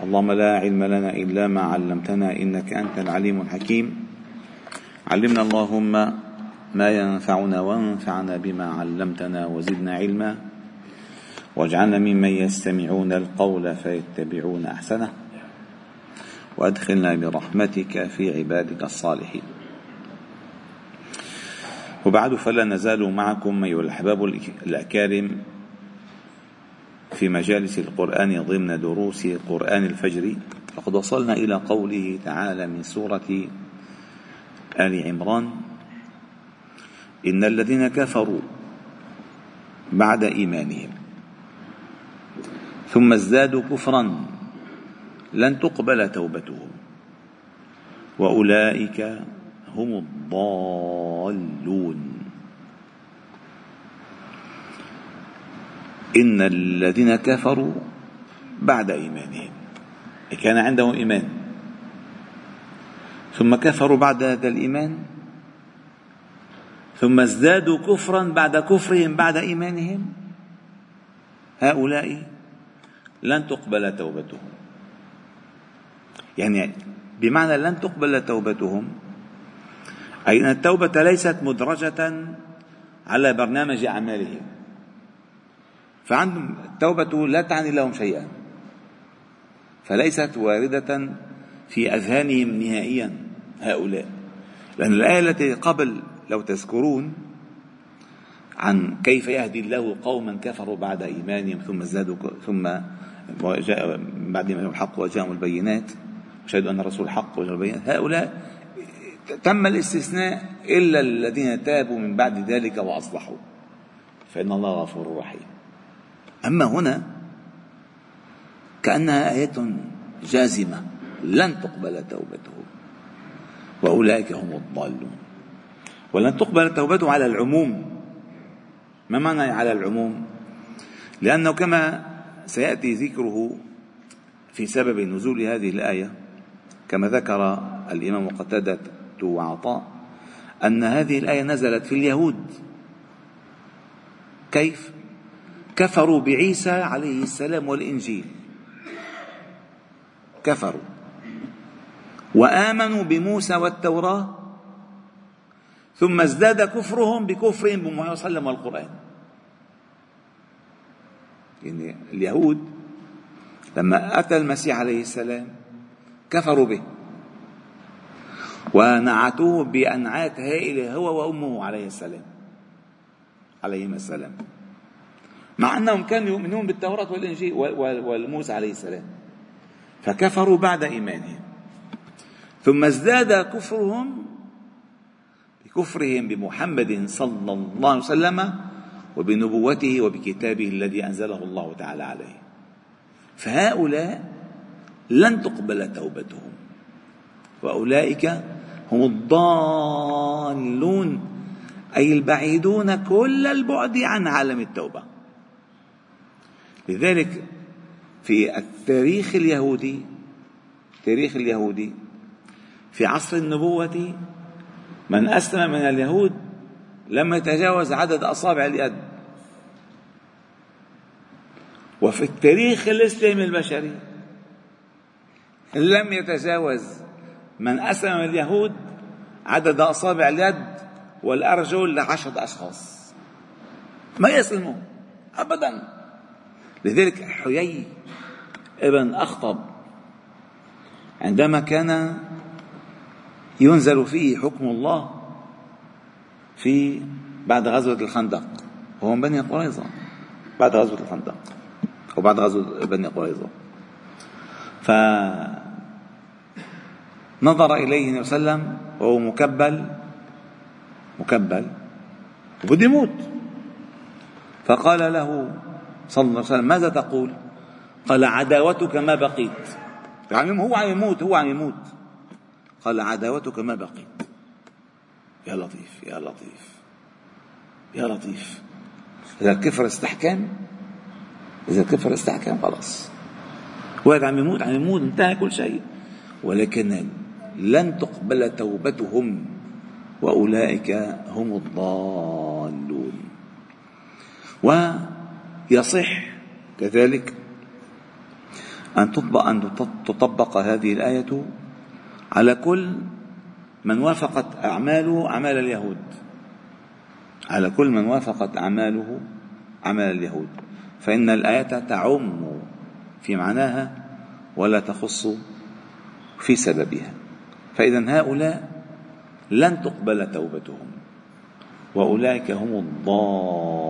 اللهم لا علم لنا إلا ما علمتنا إنك أنت العليم الحكيم. علمنا اللهم ما ينفعنا وانفعنا بما علمتنا وزدنا علما. واجعلنا ممن يستمعون القول فيتبعون أحسنه. وأدخلنا برحمتك في عبادك الصالحين. وبعد فلا نزال معكم أيها الأحباب الأكارم في مجالس القرآن ضمن دروس قرآن الفجر فقد وصلنا إلى قوله تعالى من سورة آل عمران إن الذين كفروا بعد إيمانهم ثم ازدادوا كفرا لن تقبل توبتهم وأولئك هم الضالون. إن الذين كفروا بعد إيمانهم. كان عندهم إيمان. ثم كفروا بعد هذا الإيمان. ثم ازدادوا كفرا بعد كفرهم بعد إيمانهم. هؤلاء لن تقبل توبتهم. يعني بمعنى لن تقبل توبتهم أي أن التوبة ليست مدرجة على برنامج أعمالهم. فعندهم التوبة لا تعني لهم شيئا. فليست واردة في أذهانهم نهائيا هؤلاء. لأن الآية التي قبل لو تذكرون عن كيف يهدي الله قوما كفروا بعد إيمانهم ثم ازدادوا ثم جاء بعد ما الحق وجاءهم البينات وشهدوا أن الرسول حق وجاءهم البينات. هؤلاء تم الاستثناء إلا الذين تابوا من بعد ذلك وأصلحوا. فإن الله غفور رحيم. أما هنا كأنها آية جازمة لن تقبل توبتهم وأولئك هم الضالون. ولن تقبل توبته على العموم. ما معنى على العموم؟ لأنه كما سيأتي ذكره في سبب نزول هذه الآية كما ذكر الإمام قتادة وعطاء أن هذه الآية نزلت في اليهود. كيف؟ كفروا بعيسى عليه السلام والإنجيل. كفروا. وآمنوا بموسى والتوراة ثم ازداد كفرهم بكفرهم بمحمد صلى الله عليه وسلم والقرآن. يعني اليهود لما أتى المسيح عليه السلام كفروا به ونعتوه بأنعات هائلة هو وأمه عليه السلام عليهما السلام. مع أنهم كانوا يؤمنون بالتوراة والإنجيل والموسى عليه السلام. فكفروا بعد إيمانهم. ثم ازداد كفرهم بكفرهم بمحمد صلى الله عليه وسلم وبنبوته وبكتابه الذي أنزله الله تعالى عليه. فهؤلاء لن تقبل توبتهم. وأولئك هم الضالون أي البعيدون كل البعد عن عالم التوبة. لذلك في التاريخ اليهودي التاريخ اليهودي في عصر النبوة من أسلم من اليهود لم يتجاوز عدد أصابع اليد. وفي التاريخ الإسلامي البشري لم يتجاوز من أسلم من اليهود عدد أصابع اليد والأرجل لعشرة أشخاص. ما يسلموا أبدا. لذلك حيي ابن أخطب عندما كان ينزل فيه حكم الله في بعد غزوة الخندق وهو من بني قريظة بعد غزوة الخندق وبعد غزوة بني قريظة. فنظر إليه النبي صلى الله عليه وسلم وهو مكبل مكبل وبده يموت. فقال له صلى الله عليه وسلم ماذا تقول؟ قال عداوتك ما بقيت. يعني هو عم يموت هو عم يموت. قال عداوتك ما بقيت. يا لطيف يا لطيف يا لطيف. إذا الكفر استحكم إذا الكفر استحكم خلاص. واحد عم يموت عم يموت انتهى كل شيء. ولكن لن تقبل توبتهم وأولئك هم الضالون. و يصح كذلك أن تطبق أن تطبق هذه الآية على كل من وافقت أعماله أعمال اليهود. على كل من وافقت أعماله أعمال اليهود. فإن الآية تعم في معناها ولا تخص في سببها. فإذا هؤلاء لن تقبل توبتهم. وأولئك هم الضالون.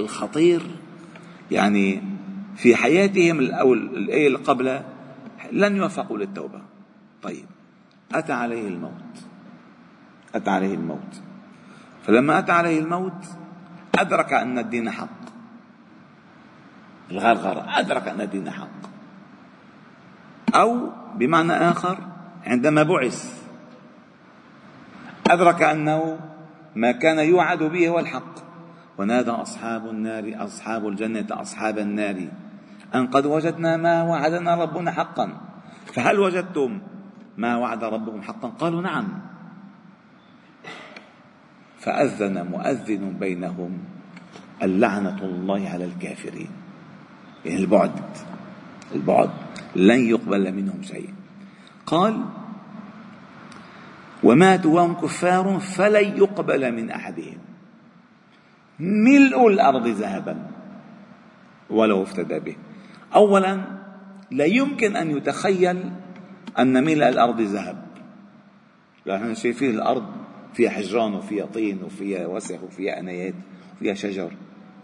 الخطير يعني في حياتهم أو الايه اللي قبلها لن يوفقوا للتوبة. طيب أتى عليه الموت. أتى عليه الموت. فلما أتى عليه الموت أدرك أن الدين حق. الغرغر أدرك أن الدين حق. أو بمعنى آخر عندما بعث أدرك أنه ما كان يوعد به هو الحق. ونادى أصحاب النار أصحاب الجنة أصحاب النار. أن قد وجدنا ما وعدنا ربنا حقا. فهل وجدتم ما وعد ربكم حقا؟ قالوا نعم. فأذن مؤذن بينهم اللعنة الله على الكافرين. يعني البعد البعد لن يقبل منهم شيء. قال وماتوا وهم كفار فلن يقبل من أحدهم. ملء الأرض ذهبا. ولو افتدى به. اولا لا يمكن أن يتخيل أن ملء الأرض ذهب. لأننا شايفين الأرض فيها حجران وفيها طين وفيها وسخ وفيها أنايات وفيها شجر.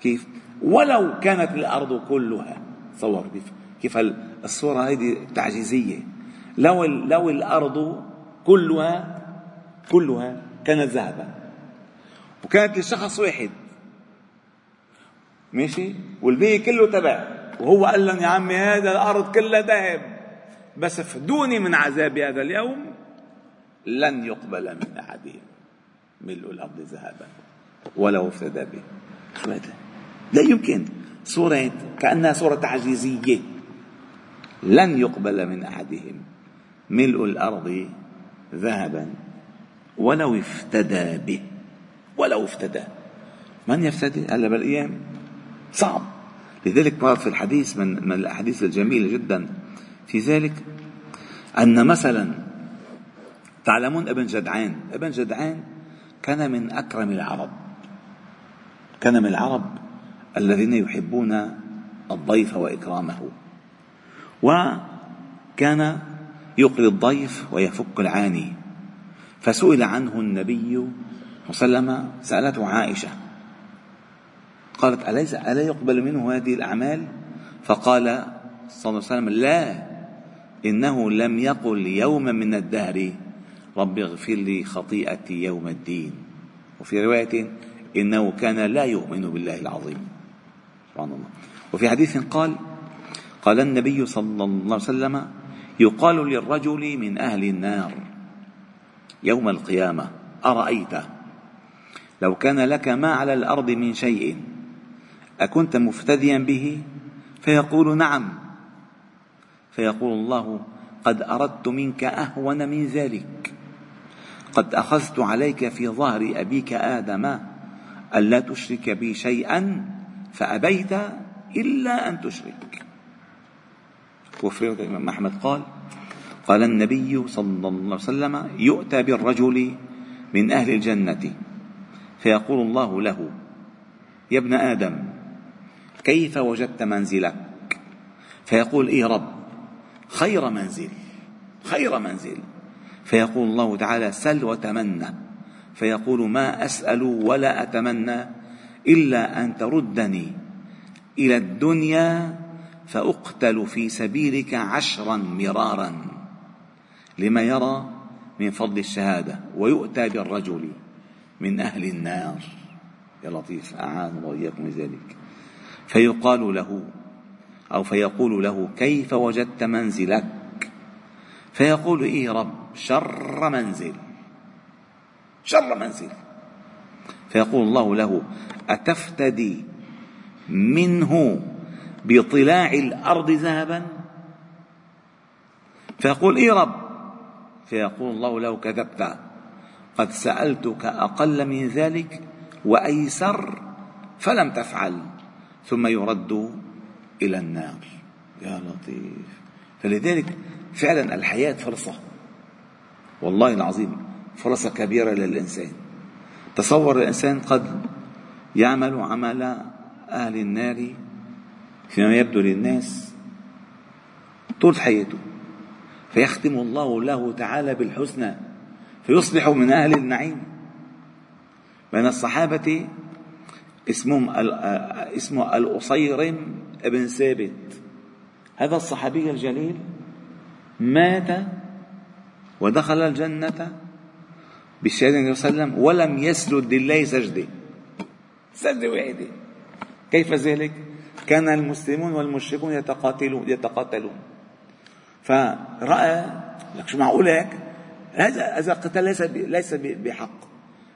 كيف؟ ولو كانت الأرض كلها تصور كيف كيف الصورة هذه تعجيزية. لو لو الأرض كلها كلها كانت ذهبا. وكانت لشخص واحد ماشي؟ والباقي كله تبع وهو قال لهم يا عمي هذا الأرض كلها ذهب. بس افدوني من عذاب هذا اليوم لن يقبل من احدهم ملء الأرض ذهبا ولو افتدى به. لا يمكن. صورة كأنها صورة تعجيزية لن يقبل من أحدهم ملء الأرض ذهبا ولو افتدى به. ولو افتدى. من يفتدي؟ هلا بالأيام. صعب. لذلك ورد في الحديث من من الأحاديث الجميلة جدا في ذلك أن مثلا تعلمون ابن جدعان ابن جدعان كان من أكرم العرب كان من العرب الذين يحبون الضيف وإكرامه وكان يقري الضيف ويفك العاني فسئل عنه النبي صلى الله عليه وسلم سألته عائشة قالت أليس ألا يقبل منه هذه الأعمال؟ فقال صلى الله عليه وسلم لا إنه لم يقل يوما من الدهر رب اغفر لي خطيئتي يوم الدين. وفي رواية إنه كان لا يؤمن بالله العظيم. سبحان الله. وفي حديث قال قال النبي صلى الله عليه وسلم يقال للرجل من أهل النار يوم القيامة أرأيت؟ لو كان لك ما على الأرض من شيء أكنت مفتديا به؟ فيقول نعم. فيقول الله قد أردت منك أهون من ذلك. قد أخذت عليك في ظهر أبيك آدم ألا تشرك بي شيئا فأبيت إلا أن تشرك. وفي الإمام أحمد قال قال النبي صلى الله عليه وسلم يؤتى بالرجل من أهل الجنة. فيقول الله له يا ابن آدم كيف وجدت منزلك؟ فيقول اي رب؟ خير منزل خير منزل. فيقول الله تعالى سل وتمنى. فيقول ما أسأل ولا أتمنى إلا أن تردني إلى الدنيا فأقتل في سبيلك عشرا مرارا. لما يرى من فضل الشهادة ويؤتى بالرجل من أهل النار. يا لطيف أعان الله إياكم ذلك. فيقال له أو فيقول له كيف وجدت منزلك؟ فيقول إيه رب؟ شر منزل. شر منزل. فيقول الله له أتفتدي منه بطلاع الأرض ذهبا؟ فيقول إيه رب؟ فيقول الله له كذبت. قد سألتك أقل من ذلك وأيسر فلم تفعل. ثم يرد إلى النار يا لطيف. فلذلك فعلا الحياة فرصة. والله العظيم فرصة كبيرة للإنسان. تصور الإنسان قد يعمل عمل أهل النار فيما يبدو للناس طول حياته. فيختم الله له تعالى بالحسنى فيصبح من أهل النعيم. بين الصحابة اسمهم اسمه الأصيرم ابن ثابت. هذا الصحابي الجليل مات ودخل الجنة بالشهادة النبي صلى الله عليه وسلم ولم يسجد لله سجدة. سجدة واحدة. كيف ذلك؟ كان المسلمون والمشركون يتقاتلون يتقاتلون. فرأى لك شو معقول هيك؟ هذا هذا قتال ليس ليس بحق.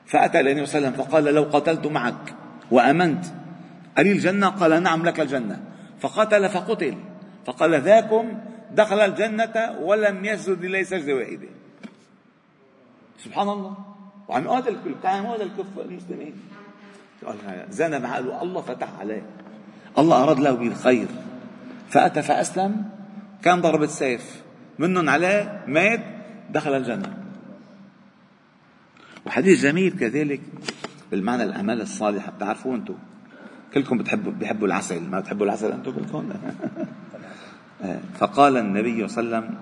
فأتى النبي صلى الله عليه وسلم فقال لو قتلت معك. وآمنت. ألي الجنة؟ قال نعم لك الجنة. فقتل فقتل. فقال ذاكم دخل الجنة ولم يسجد لله سجدة واحدة. سبحان الله. وعم يقاتل الكل. كان هذا الكف المسلمين. زنى بعقله الله فتح عليه. الله أراد له بالخير. فأتى فأسلم. كان ضربة سيف. منهم عليه مات دخل الجنة. وحديث جميل كذلك. بالمعنى الأعمال الصالحة بتعرفوا أنتم كلكم بتحبوا بيحبوا العسل. ما بتحبوا العسل أنتم كلكم. فقال النبي صلى الله عليه وسلم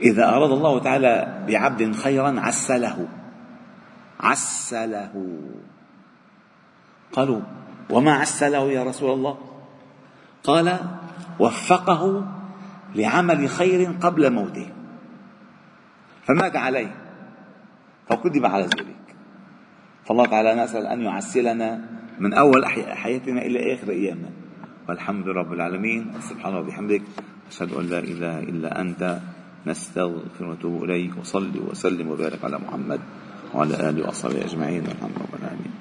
إذا أراد الله تعالى بعبد خيرا عسله. عسله. قالوا وما عسله يا رسول الله؟ قال وفقه لعمل خير قبل موته. فمات عليه فكذب على ذلك فالله تعالى نسأل أن يعسلنا من أول حياتنا إلى آخر أيامنا. والحمد رب العالمين. سبحانه وبحمدك أشهد أن لا إله إلا أنت نستغفر ونتوب إليك وصلي وسلم وبارك على محمد وعلى آله وأصحابه أجمعين. والحمد لله